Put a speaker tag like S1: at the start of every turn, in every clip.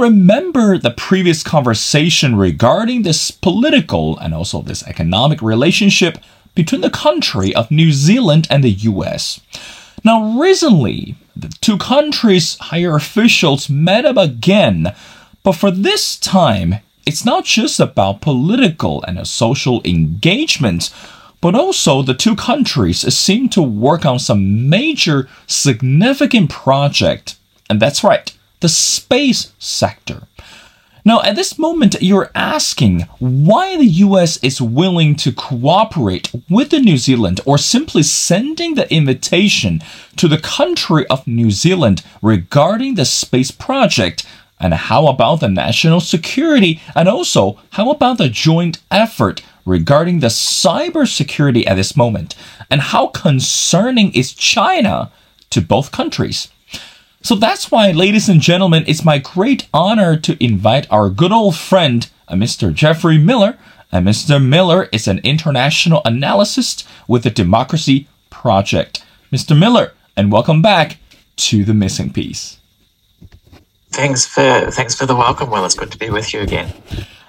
S1: remember the previous conversation regarding this political and also this economic relationship between the country of New Zealand and the US. Now, recently, the two countries' higher officials met up again, but for this time, it's not just about political and social engagement, but also the two countries seem to work on some major significant project, and that's right, the space sector. Now, at this moment, you're asking why the US is willing to cooperate with the New Zealand or simply sending the invitation to the country of New Zealand regarding the space project. And how about the national security? And also, how about the joint effort regarding the cybersecurity at this moment? And how concerning is China to both countries? So that's why, ladies and gentlemen, it's my great honor to invite our good old friend, Mr. Geoffrey Miller. And Mr. Miller is an international analyst with the Democracy Project. Mr. Miller, and welcome back to the missing piece.
S2: Thanks for thanks for the welcome. Well, it's good to be with you again.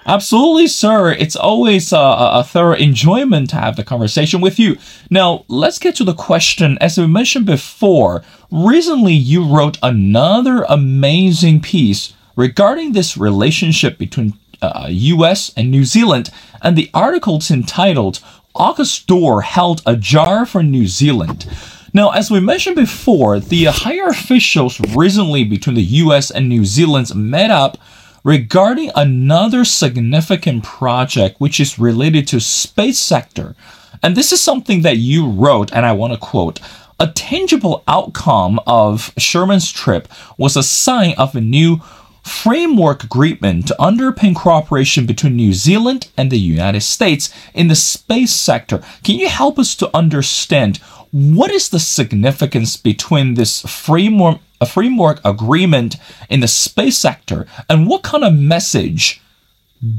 S1: Absolutely, sir. It's always a, a, thorough enjoyment to have the conversation with you. Now, let's get to the question. As we mentioned before, recently you wrote another amazing piece regarding this relationship between uh, US and New Zealand, and the article's entitled AUKUS Door Held Ajar for New Zealand. Now, as we mentioned before, the higher officials recently between the US and New Zealand met up regarding another significant project which is related to space sector. And this is something that you wrote, and I want to quote. A tangible outcome of Sherman's trip was a sign of a new framework agreement to underpin cooperation between New Zealand and the United States in the space sector. Can you help us to understand what is the significance between this framework a framework agreement in the space sector and what kind of message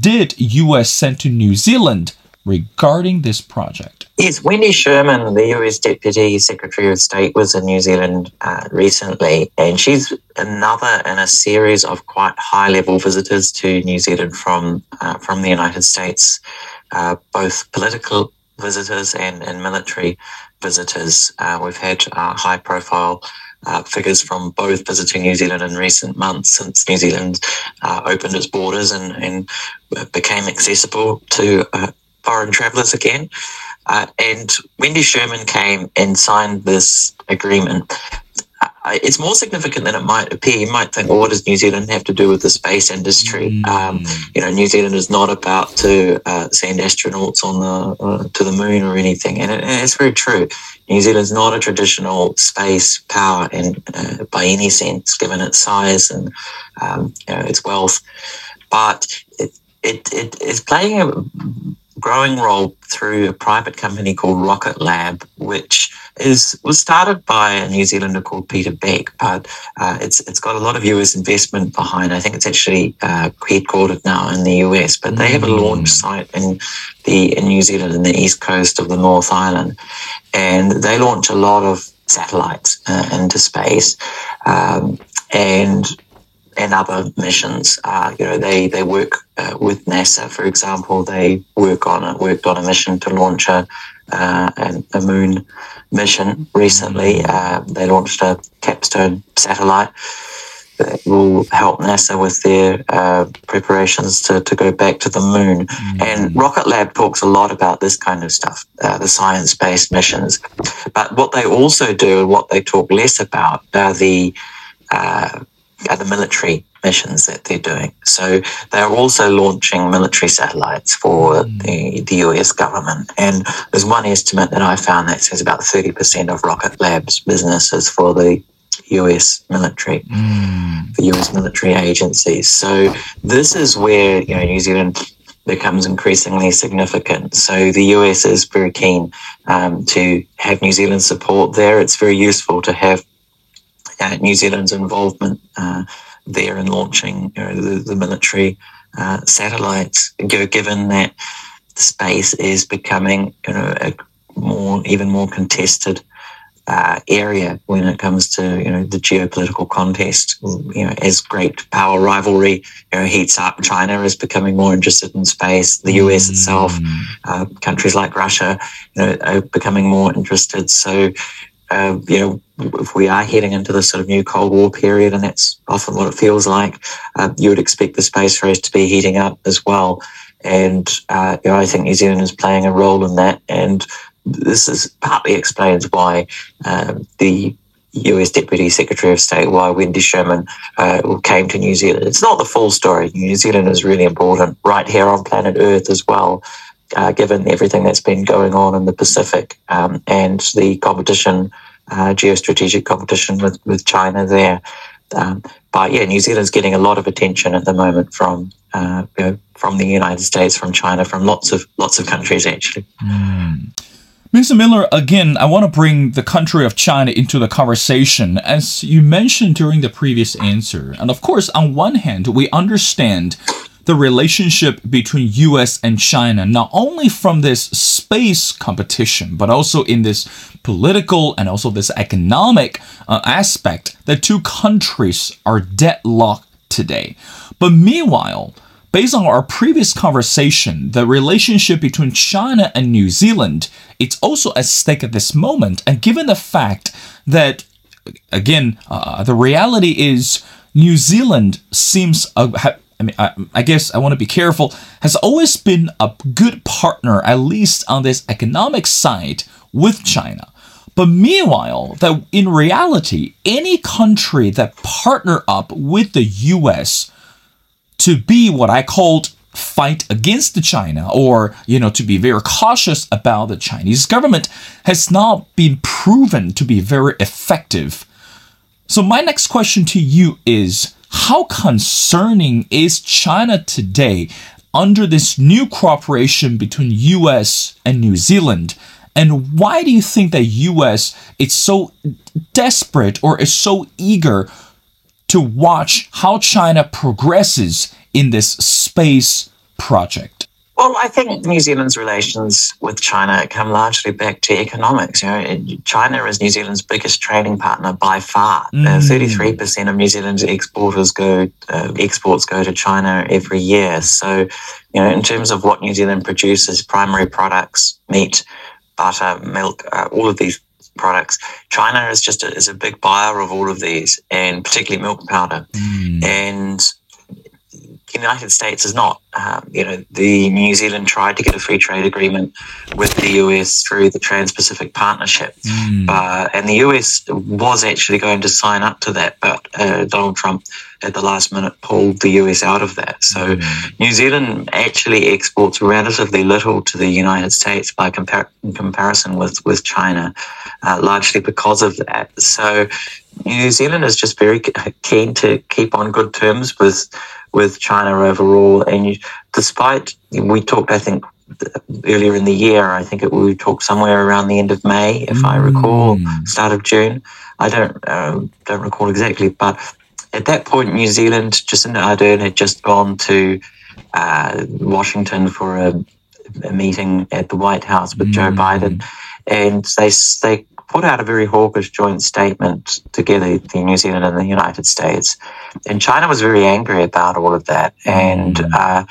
S1: did US send to New Zealand regarding this project?
S2: Yes, Wendy Sherman, the US Deputy Secretary of State, was in New Zealand uh, recently, and she's another in a series of quite high-level visitors to New Zealand from uh, from the United States, uh, both political visitors and, and military visitors. Uh, we've had uh, high-profile uh, figures from both visiting New Zealand in recent months since New Zealand uh, opened its borders and, and became accessible to uh, foreign travellers again. Uh, and Wendy Sherman came and signed this agreement it's more significant than it might appear. You might think, well, what does New Zealand have to do with the space industry? Mm. Um, you know, New Zealand is not about to uh, send astronauts on the uh, to the moon or anything, and, it, and, it's very true. New Zealand is not a traditional space power, and uh, by any sense, given its size and um, you know, its wealth, but it, it, it is playing a growing role through a private company called Rocket Lab, which is was started by a New Zealander called Peter Beck, but uh, it's it's got a lot of US investment behind. I think it's actually uh, headquartered now in the US, but they have a mm. launch site in the in New Zealand in the east coast of the North Island, and they launch a lot of satellites uh, into space, um, and and other missions. Uh, you know, they they work uh, with NASA, for example. They work on a, worked on a mission to launch a uh, a moon mission recently. Uh, they launched a capstone satellite that will help NASA with their uh, preparations to, to go back to the moon. Mm. And Rocket Lab talks a lot about this kind of stuff, uh, the science based missions. But what they also do and what they talk less about are the uh, the military missions that they're doing. So they're also launching military satellites for mm. the, the US government. And there's one estimate that I found that says about 30% of Rocket Lab's business is for the US military, mm. the US military agencies. So this is where, you know, New Zealand becomes increasingly significant. So the US is very keen um, to have New Zealand support there. It's very useful to have New Zealand's involvement uh, there in launching you know, the, the military uh, satellites, given that space is becoming you know a more even more contested uh, area when it comes to you know the geopolitical contest. You know, as great power rivalry you know heats up, China is becoming more interested in space. The US mm. itself, uh, countries like Russia, you know, are becoming more interested. So. Uh, you know, if we are heading into this sort of new Cold War period, and that's often what it feels like, uh, you would expect the space race to be heating up as well. And uh, you know, I think New Zealand is playing a role in that. And this is partly explains why um, the US Deputy Secretary of State, why Wendy Sherman uh, came to New Zealand. It's not the full story. New Zealand is really important right here on planet Earth as well, uh, given everything that's been going on in the Pacific um, and the competition, uh, geostrategic competition with, with China there. Um, but yeah, New Zealand's getting a lot of attention at the moment from uh, you know, from the United States, from China, from lots of lots of countries actually.
S1: Mm. Mr. Miller, again, I want to bring the country of China into the conversation, as you mentioned during the previous answer. And of course, on one hand, we understand the relationship between US and China, not only from this space competition, but also in this political and also this economic uh, aspect. The two countries are deadlocked today. But meanwhile, Based on our previous conversation, the relationship between China and New Zealand it's also at stake at this moment. And given the fact that, again, uh, the reality is New Zealand seems, uh, I mean, I, I guess I want to be careful, has always been a good partner, at least on this economic side, with China. But meanwhile, that in reality, any country that partner up with the US to be what I called fight against the China or you know to be very cautious about the Chinese government has not been proven to be very effective. So my next question to you is how concerning is China today under this new cooperation between US and New Zealand? And why do you think that US is so desperate or is so eager to watch how China progresses in this space project?
S2: Well, I think New Zealand's relations with China come largely back to economics. You know, China is New Zealand's biggest trading partner by far. Uh, mm. Thirty-three percent of New Zealand's exporters go uh, exports go to China every year. So, you know, in terms of what New Zealand produces, primary products, meat, butter, milk, uh, all of these products. China is just a, is a big buyer of all of these, and particularly milk powder. Mm. And United States is not. Um, you know, the New Zealand tried to get a free trade agreement with the US through the Trans-Pacific Partnership, mm. uh, and the US was actually going to sign up to that, but uh, Donald Trump at the last minute pulled the US out of that. So mm. New Zealand actually exports relatively little to the United States by compar- in comparison with with China, uh, largely because of that. So New Zealand is just very keen to keep on good terms with with China overall. And you, despite we talked, I think earlier in the year, I think it, we talked somewhere around the end of May, if mm. I recall, mm. start of June. I don't uh, don't recall exactly, but at that point, New Zealand, Jacinda Ardern had just gone to uh, Washington for a, a, meeting at the White House with mm. Joe Biden, and they they put out a very hawkish joint statement together, the New Zealand and the United States. And China was very angry about all of that. And, mm. uh,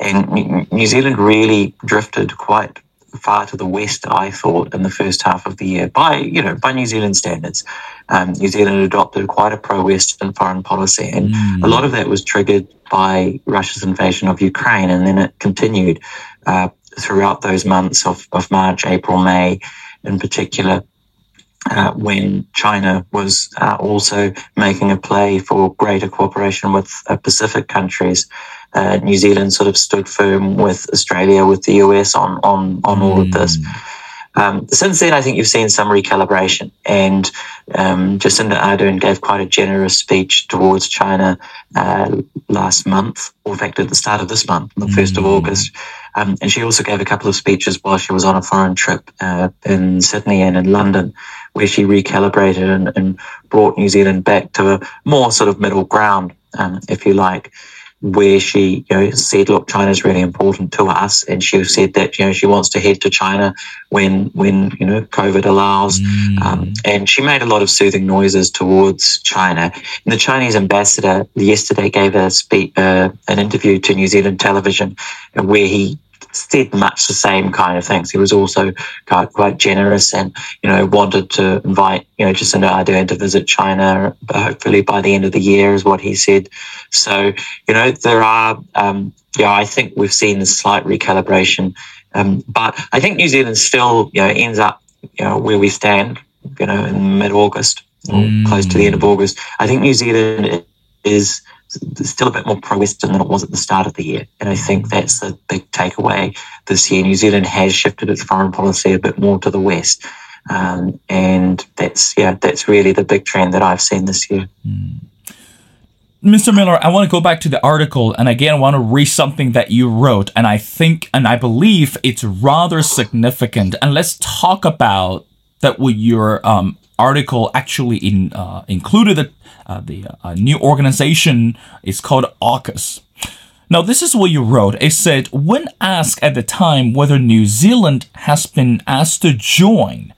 S2: and New Zealand really drifted quite far to the west, I thought, in the first half of the year by, you know, by New Zealand standards. Um, New Zealand adopted quite a pro-Western foreign policy, and mm. a lot of that was triggered by Russia's invasion of Ukraine, and then it continued uh, throughout those months of, of March, April, May, in particular uh, when China was uh, also making a play for greater cooperation with uh, Pacific countries. Uh, New Zealand sort of stood firm with Australia, with the US on on on all of this. Um, since then, I think you've seen some recalibration, and um, Jacinda Ardern gave quite a generous speech towards China uh, last month, or in fact, at the start of this month, the 1st mm. of hmm. August. Um, and she also gave a couple of speeches while she was on a foreign trip uh, in Sydney and in London, where she recalibrated and, and, brought New Zealand back to a more sort of middle ground, um, if you like. Where she you know said, "Look, China is really important to us," and she said that you know she wants to head to China when when you know COVID allows, mm. um, and she made a lot of soothing noises towards China. And the Chinese ambassador yesterday gave a speak uh, an interview to New Zealand television where he said much the same kind of things. He was also quite, quite generous and, you know, wanted to invite, you know, Jacinda Ardern to visit China, hopefully by the end of the year is what he said. So, you know, there are, um, yeah, I think we've seen a slight recalibration. Um, but I think New Zealand still, you know, ends up, you know, where we stand, you know, in mid-August mm. close to the end of August. I think New Zealand is still a bit more pro-Western than it was at the start of the year. And I think that's the big takeaway this year. New Zealand has shifted its foreign policy a bit more to the West. Um, and that's, yeah, that's really the big trend that I've seen this year. Mm.
S1: Mr. Miller, I want to go back to the article and again I want to read something that you wrote and I think and I believe it's rather significant and let's talk about that with your um, article actually in, uh, included the, uh, the uh, new organization is called AUKUS. Now, this is what you wrote. It said, when asked at the time whether New Zealand has been asked to join,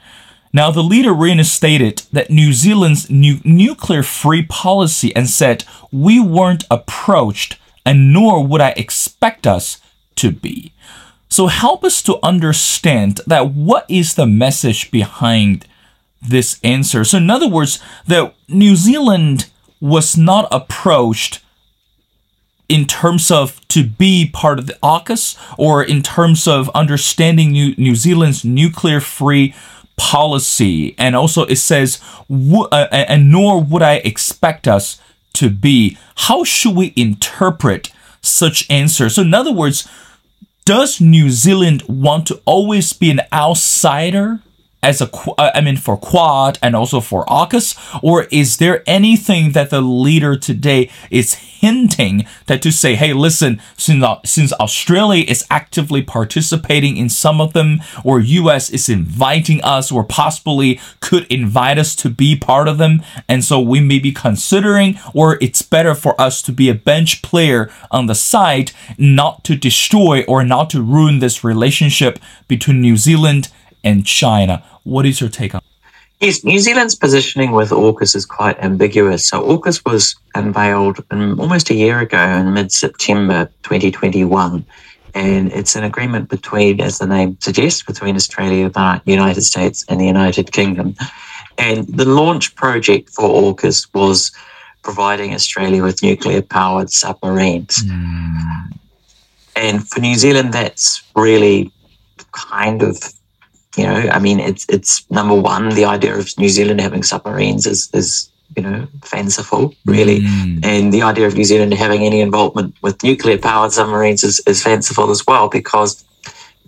S1: now the leader reinstated that New Zealand's new nuclear free policy and said, we weren't approached and nor would I expect us to be. So help us to understand that what is the message behind this answer. So, in other words, that New Zealand was not approached in terms of to be part of the AUKUS or in terms of understanding New, New Zealand's nuclear free policy. And also, it says, uh, and nor would I expect us to be. How should we interpret such answers? So, in other words, does New Zealand want to always be an outsider as a uh, mean for Quad and also for AUKUS? Or is there anything that the leader today is hinting that to say hey listen since since Australia is actively participating in some of them or US is inviting us or possibly could invite us to be part of them and so we may be considering or it's better for us to be a bench player on the side not to destroy or not to ruin this relationship between New Zealand and China. What is your take on?
S2: Yes, New Zealand's positioning with AUKUS is quite ambiguous. So AUKUS was unveiled almost a year ago in mid-September 2021. And it's an agreement between, as the name suggests, between Australia, the United States, and the United Kingdom. And the launch project for AUKUS was providing Australia with nuclear powered submarines. Mm. And for New Zealand, that's really kind of you know, I mean, it's it's number one. The idea of New Zealand having submarines is is you know fanciful, really, mm. and the idea of New Zealand having any involvement with nuclear powered submarines is, is fanciful as well because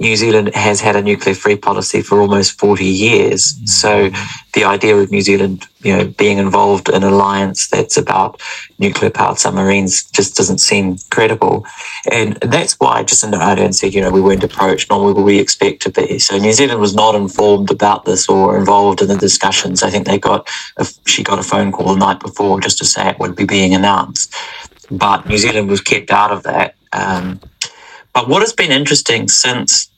S2: New Zealand has had a nuclear free policy for almost 40 years. Mm. So the idea of New Zealand, you know, being involved in an alliance that's about nuclear powered submarines just doesn't seem credible. And that's why just in Jacinda Ardern said, you know, we weren't approached, nor will we expect to be. So New Zealand was not informed about this or involved in the discussions. I think they got, a, she got a phone call the night before just to say it would be being announced. But New Zealand was kept out of that. Um, but what has been interesting since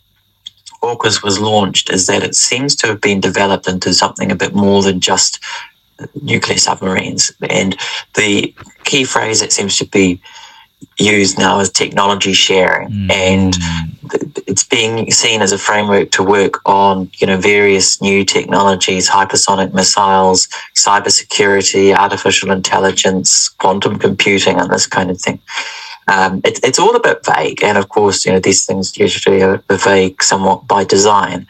S2: AUKUS was launched is that it seems to have been developed into something a bit more than just nuclear submarines. And the key phrase that seems to be used now is technology sharing. Mm. And it's being seen as a framework to work on, you know, various new technologies, hypersonic missiles, cybersecurity, artificial intelligence, quantum computing, and this kind of thing. Um, it, it's all a bit vague. And of course, you know, these things usually are vague somewhat by design.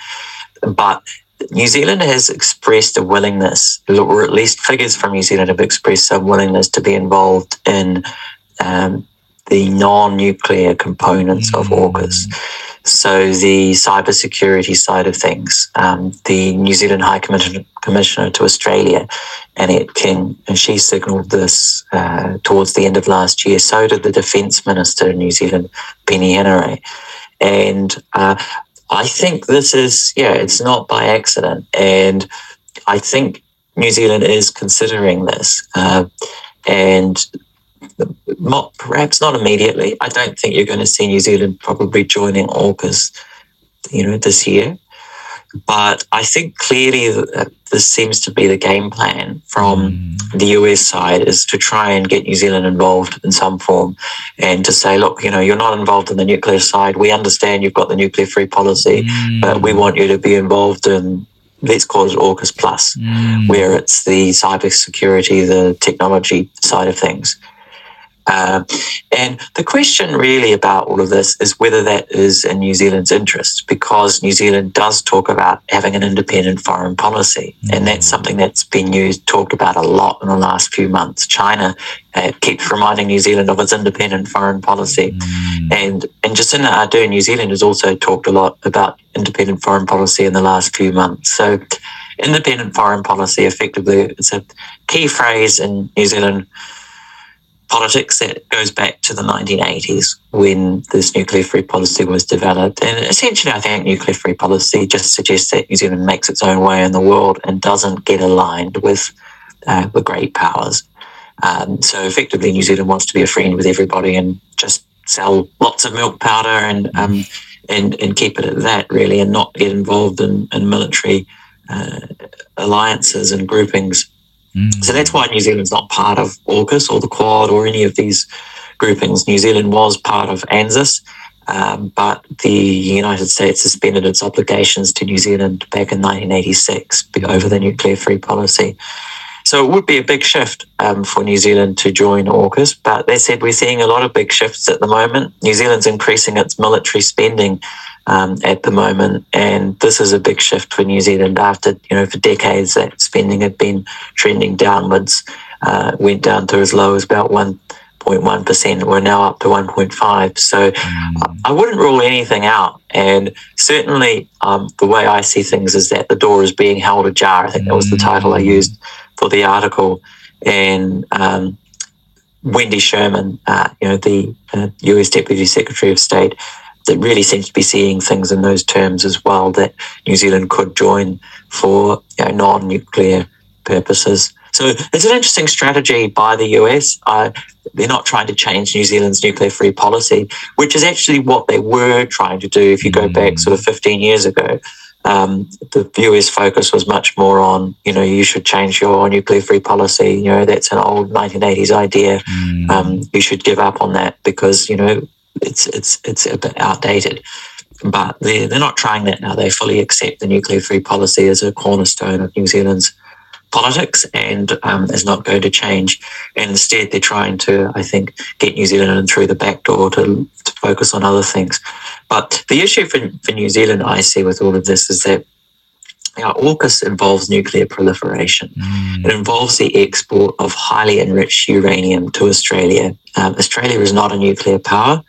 S2: But New Zealand has expressed a willingness, or at least figures from New Zealand have expressed some willingness to be involved in um, the non-nuclear components mm. of AUKUS. So the cybersecurity side of things, um, the New Zealand High Commissioner, Commissioner to Australia, Annette King, and she signalled this uh, towards the end of last year. So did the Defence Minister in New Zealand, Peeni Henare. And uh, I think this is, yeah, it's not by accident. And I think New Zealand is considering this. Uh, and perhaps not immediately. I don't think you're going to see New Zealand probably joining AUKUS, you know, this year. But I think clearly this seems to be the game plan from mm. the US side is to try and get New Zealand involved in some form and to say, look, you know, you're not involved in the nuclear side. We understand you've got the nuclear free policy, mm. but we want you to be involved in let's call it AUKUS Plus, mm. where it's the cyber security, the technology side of things. Uh, and the question really about all of this is whether that is in New Zealand's interest, because New Zealand does talk about having an independent foreign policy, mm. and that's something that's been used, talked about a lot in the last few months. China uh, keeps reminding New Zealand of its independent foreign policy, mm. and and Jacinda Ardern, New Zealand has also talked a lot about independent foreign policy in the last few months. So, independent foreign policy, effectively, it's a key phrase in New Zealand politics that goes back to the 1980s when this nuclear free policy was developed. And essentially, I think nuclear free policy just suggests that New Zealand makes its own way in the world and doesn't get aligned with uh, the great powers. Um, so effectively, New Zealand wants to be a friend with everybody and just sell lots of milk powder and um, and and keep it at that really, and not get involved in, in military uh, alliances and groupings Mm. So that's why New Zealand's not part of AUKUS or the Quad or any of these groupings. New Zealand was part of ANZUS, um, but the United States suspended its obligations to New Zealand back in 1986 over the nuclear free policy. So it would be a big shift um, for New Zealand to join AUKUS. But that said, we're seeing a lot of big shifts at the moment. New Zealand's increasing its military spending um, at the moment. And this is a big shift for New Zealand after, you know, for decades that spending had been trending downwards, uh, went down to as low as about 1.1%. We're now up to 1.5. So mm. I wouldn't rule anything out. And certainly um, the way I see things is that the door is being held ajar. I think that was the title I mm. used for the article. And um, Wendy Sherman, uh, you know, the uh, US Deputy Secretary of State, that really seems to be seeing things in those terms as well that New Zealand could join for you know, non-nuclear purposes. So it's an interesting strategy by the US. Uh, they're not trying to change New Zealand's nuclear free policy, which is actually what they were trying to do if you go back sort of 15 years ago. Um, the US focus was much more on, you know, you should change your nuclear free policy. You know, that's an old 1980s idea. Mm. Um, you should give up on that because, you know, it's it's it's a bit outdated. But they're they're not trying that now. They fully accept the nuclear free policy as a cornerstone of New Zealand's politics and um, is not going to change. And instead, they're trying to, I think, get New Zealand in through the back door to, to focus on other things. But the issue for, for New Zealand, I see with all of this, is that you know, AUKUS involves nuclear proliferation. Mm. It involves the export of highly enriched uranium to Australia. Um, Australia is not a nuclear power.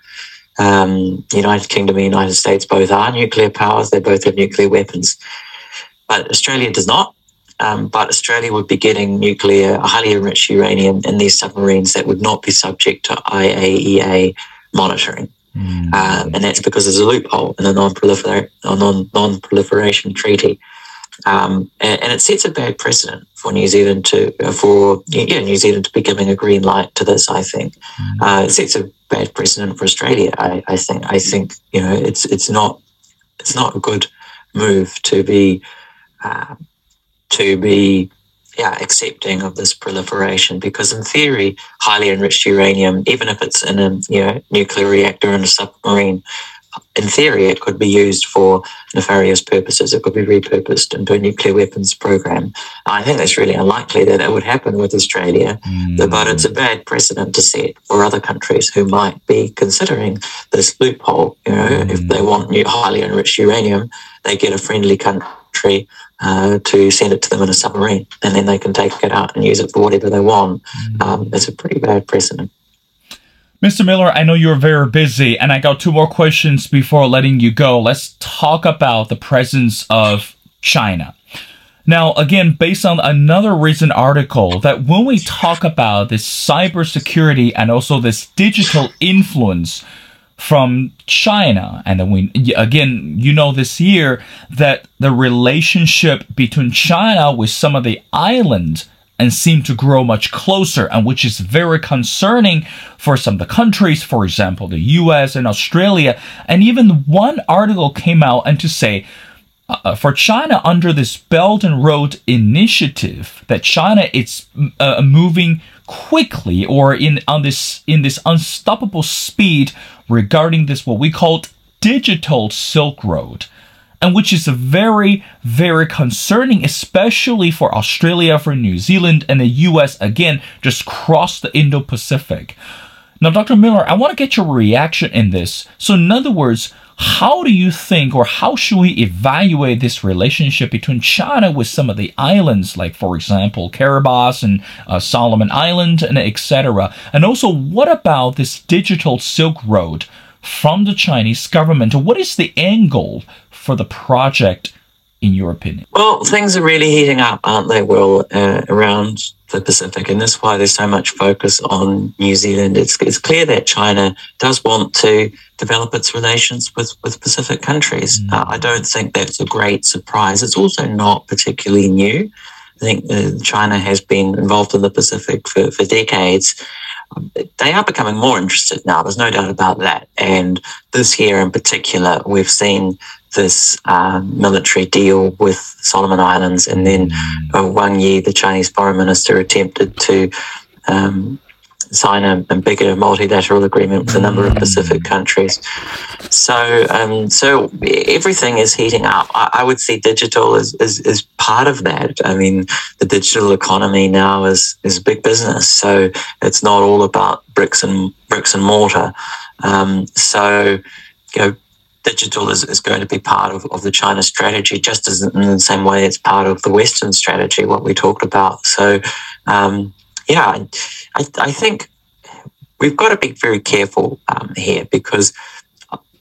S2: Um, United Kingdom and United States both are nuclear powers. They both have nuclear weapons. But Australia does not. Um, but Australia would be getting nuclear, highly enriched uranium in these submarines that would not be subject to IAEA monitoring. Mm. Um, and that's because there's a loophole in the non-prolifer- non-proliferation treaty. Um, and, and, it sets a bad precedent for New Zealand to uh, for yeah New Zealand to be giving a green light to this. I think mm. uh, it sets a bad precedent for Australia. I, I, think I think you know it's it's not it's not a good move to be uh, to be yeah accepting of this proliferation because in theory highly enriched uranium even if it's in a you know nuclear reactor in a submarine in theory, it could be used for nefarious purposes. It could be repurposed into a nuclear weapons program. I think it's really unlikely that it would happen with Australia, mm. but it's a bad precedent to set for other countries who might be considering this loophole. You know, mm. if they want new, highly enriched uranium, they get a friendly country uh, to send it to them in a submarine, and then they can take it out and use it for whatever they want. Mm. Um, it's a pretty bad precedent.
S1: Mr. Miller, I know you're very busy, and I got two more questions before letting you go. Let's talk about the presence of China. Now, again, based on another recent article, that when we talk about this cybersecurity and also this digital influence from China, and then we again, you know, this year that the relationship between China with some of the islands and seem to grow much closer, and which is very concerning for some of the countries, for example, the US and Australia. And even one article came out and to say, uh, uh, for China under this Belt and Road Initiative, that China is uh, moving quickly or in on this in this unstoppable speed regarding this what we call digital Silk Road and which is very, very concerning, especially for Australia, for New Zealand, and the US, again, just cross the Indo Pacific. Now, Dr. Miller, I want to get your reaction in this. So, in other words, how do you think, or how should we evaluate this relationship between China with some of the islands, like, for example, Kiribati and uh, Solomon Island, and etc.? And also, what about this digital Silk Road from the Chinese government? What is the angle for the project, in your opinion?
S2: Well, things are really heating up, aren't they, Will, uh, around the Pacific? And that's why there's so much focus on New Zealand. It's, it's clear that China does want to develop its relations with, with Pacific countries. Mm. Uh, I don't think that's a great surprise. It's also not particularly new. I think uh, China has been involved in the Pacific for, for decades they are becoming more interested now. There's no doubt about that. And this year in particular, we've seen this uh, military deal with Solomon Islands, and then mm. uh, Wang Yi, the Chinese foreign minister, attempted to um, sign a, a, bigger multilateral agreement with a number of Pacific mm. countries. So, um, so everything is heating up. I, I would see digital as, as, as, part of that. I mean, the digital economy now is is big business, so it's not all about bricks and bricks and mortar. Um, so, you know, digital is, is going to be part of, of the China strategy, just as in the same way it's part of the Western strategy, what we talked about. So, um, yeah, I, I think we've got to be very careful um, here because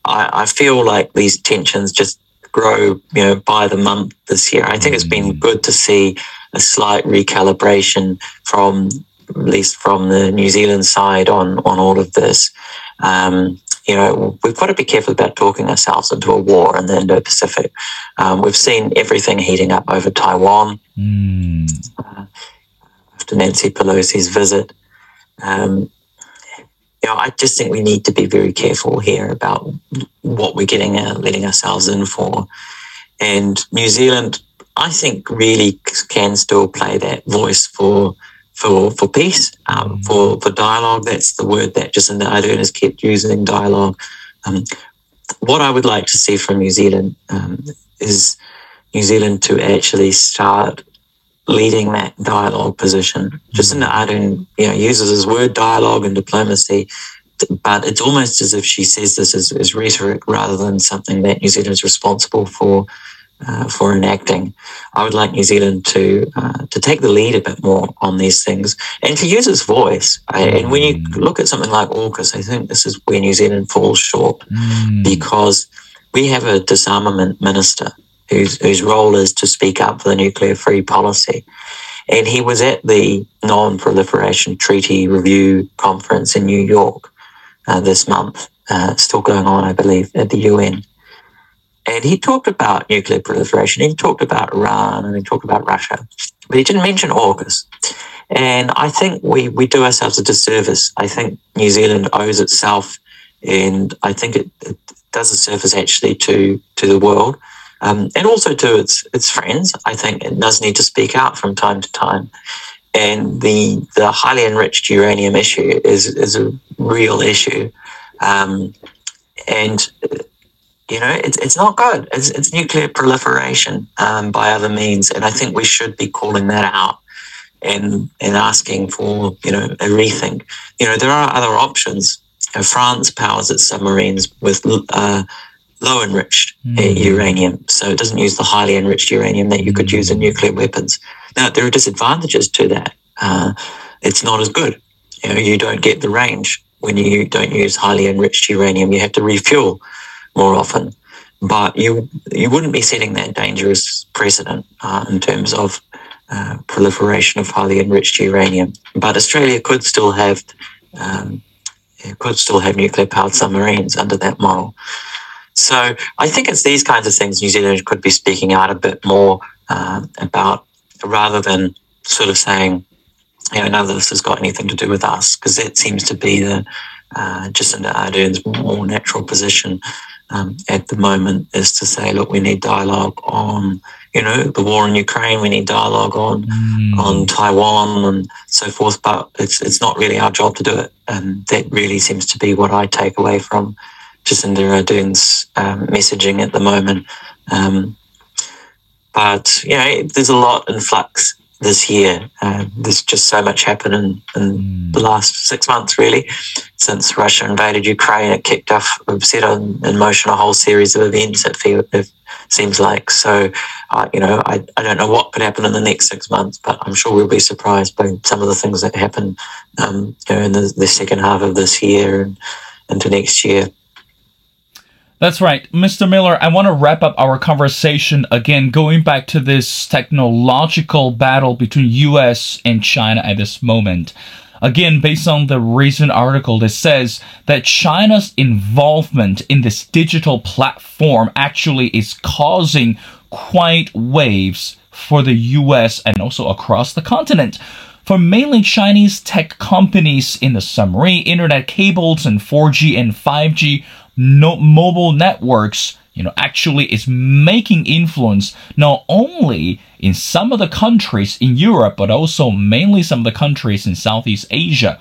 S2: I, I feel like these tensions just grow, you know, by the month this year. I think it's been mm. good to see a slight recalibration from at least from the New Zealand side on on all of this. Um, you know, we've got to be careful about talking ourselves into a war in the Indo-Pacific. Um, we've seen everything heating up over Taiwan. Mm. Uh, after Nancy Pelosi's visit. Um, you know, I just think we need to be very careful here about what we're getting uh, letting ourselves in for. And New Zealand, I think, really can still play that voice for for for peace, um, mm. for for dialogue. That's the word that Jacinda Ardern has kept using, dialogue. Um, what I would like to see from New Zealand um, is New Zealand to actually start leading that dialogue position. Jacinda Ardern, you know, uses his word dialogue and diplomacy, but it's almost as if she says this as, as rhetoric rather than something that New Zealand is responsible for. Uh, for enacting, I would like New Zealand to uh, to take the lead a bit more on these things and to use its voice. And when you mm. look at something like AUKUS, I think this is where New Zealand falls short mm. because we have a disarmament minister whose, whose role is to speak up for the nuclear free policy. And he was at the Non Proliferation Treaty Review Conference in New York uh, this month, uh, still going on, I believe, at the UN. And he talked about nuclear proliferation, he talked about Iran, and he talked about Russia, but he didn't mention AUKUS. And I think we, we do ourselves a disservice. I think New Zealand owes itself, and I think it, it does a service actually to, to the world um, and also to its its friends. I think it does need to speak out from time to time. And the the highly enriched uranium issue is is a real issue, um, and you know it's it's not good. It's, it's nuclear proliferation um, by other means, and I think we should be calling that out and and asking for you know a rethink. You know there are other options. France powers its submarines with uh, low enriched mm. uranium. So it doesn't use the highly enriched uranium that you could use in nuclear weapons. Now, there are disadvantages to that. Uh, it's not as good. You know, you don't get the range when you don't use highly enriched uranium. You have to refuel more often. But you you wouldn't be setting that dangerous precedent uh, in terms of uh, proliferation of highly enriched uranium. But Australia could still have um, could still have nuclear powered submarines under that model. So I think it's these kinds of things New Zealand could be speaking out a bit more uh, about rather than sort of saying, you know, none of this has got anything to do with us because that seems to be the uh, Jacinda Ardern's more natural position um, at the moment is to say, look, we need dialogue on, you know, the war in Ukraine. We need dialogue on mm. on Taiwan and so forth. But it's it's not really our job to do it, and that really seems to be what I take away from Jacinda Ardern's um, messaging at the moment. Um, but you know, there's a lot in flux this year. Uh, there's just so much happened in, in mm. the last six months, really, since Russia invaded Ukraine. It kicked off, we've set in, in motion a whole series of events. It, feel, it seems like so. Uh, you know, I, I don't know what could happen in the next six months, but I'm sure we'll be surprised by some of the things that happen. Um, you know, in the, the second half of this year and into next year.
S1: That's right. Mr. Miller, I want to wrap up our conversation again, going back to this technological battle between US and China at this moment. Again, based on the recent article that says that China's involvement in this digital platform actually is causing quite waves for the US and also across the continent. For mainly Chinese tech companies in the submarine, internet cables, and 4G and 5G no, mobile networks you know actually is making influence not only in some of the countries in Europe but also mainly some of the countries in Southeast Asia.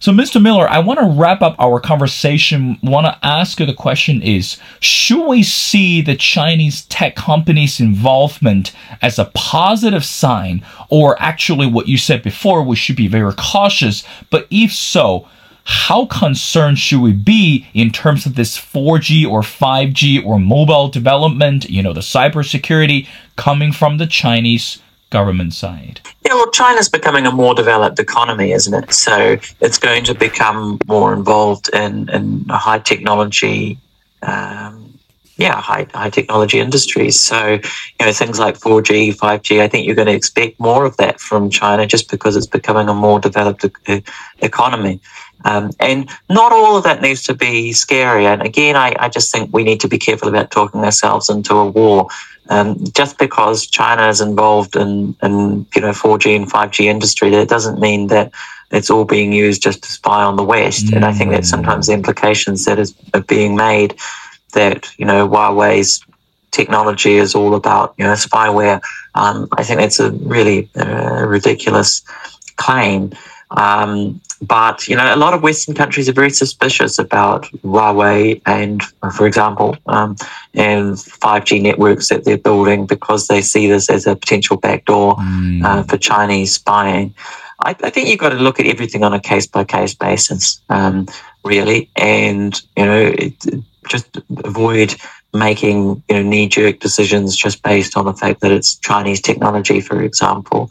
S1: So Mr. Miller, I want to wrap up our conversation. Want to ask you the question is should we see the Chinese tech companies involvement as a positive sign or actually what you said before we should be very cautious but if so how concerned should we be in terms of this 4G or 5G or mobile development, you know, the cybersecurity coming from the Chinese government side?
S2: Yeah, well, China's becoming a more developed economy, isn't it? So it's going to become more involved in, in high technology. Um, yeah, high high technology industries. So, you know, things like 4G, 5G, I think you're going to expect more of that from China just because it's becoming a more developed e- economy. Um, and not all of that needs to be scary. And again, I, I, just think we need to be careful about talking ourselves into a war. Um, just because China is involved in, in you know 4G and 5G industry, that doesn't mean that it's all being used just to spy on the West. Mm. And I think that sometimes the implications that is are being made that you know Huawei's technology is all about you know spyware. Um, I think that's a really uh, ridiculous claim. Um, but you know, a lot of Western countries are very suspicious about Huawei and, for example, um, and 5G networks that they're building because they see this as a potential backdoor mm. uh, for Chinese spying. I, I, think you've got to look at everything on a case by case basis, um, really, and you know, it, just avoid making you know knee jerk decisions just based on the fact that it's Chinese technology, for example.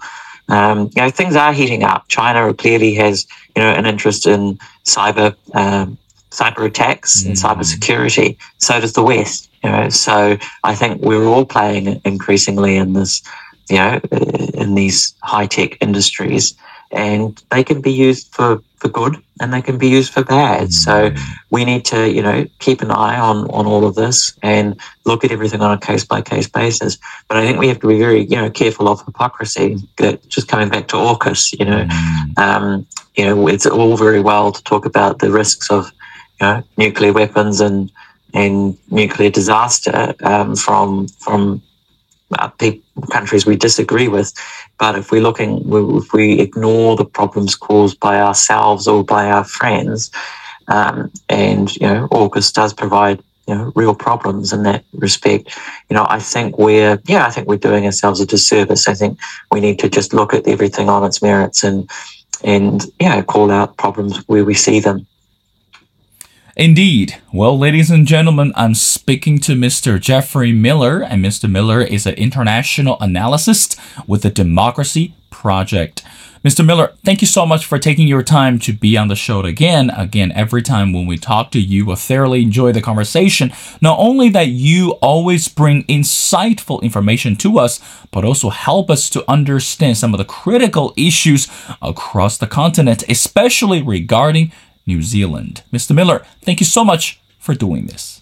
S2: Um, you know, things are heating up. China clearly has, you know, an interest in cyber um, cyber attacks mm. and cyber security. So does the West. You know, so I think we're all playing increasingly in this, you know, in these high tech industries, and they can be used for for good and they can be used for bad. So mm. we need to, you know, keep an eye on on all of this and look at everything on a case by case basis. But I think we have to be very, you know, careful of hypocrisy. That just coming back to AUKUS, you know, mm. um, you know, it's all very well to talk about the risks of, you know, nuclear weapons and and nuclear disaster um, from from countries we disagree with. But if we're looking, if we ignore the problems caused by ourselves or by our friends, um, and you know, AUKUS does provide you know real problems in that respect. You know, I think we're yeah, I think we're doing ourselves a disservice. I think we need to just look at everything on its merits and and yeah, call out problems where we see them.
S1: Indeed. Well, ladies and gentlemen, I'm speaking to Mr. Geoffrey Miller, and Mr. Miller is an international analyst with the Democracy Project. Mr. Miller, thank you so much for taking your time to be on the show again. Again, every time when we talk to you, I thoroughly enjoy the conversation. Not only that you always bring insightful information to us, but also help us to understand some of the critical issues across the continent, especially regarding New Zealand. Mr. Miller, thank you so much for doing this.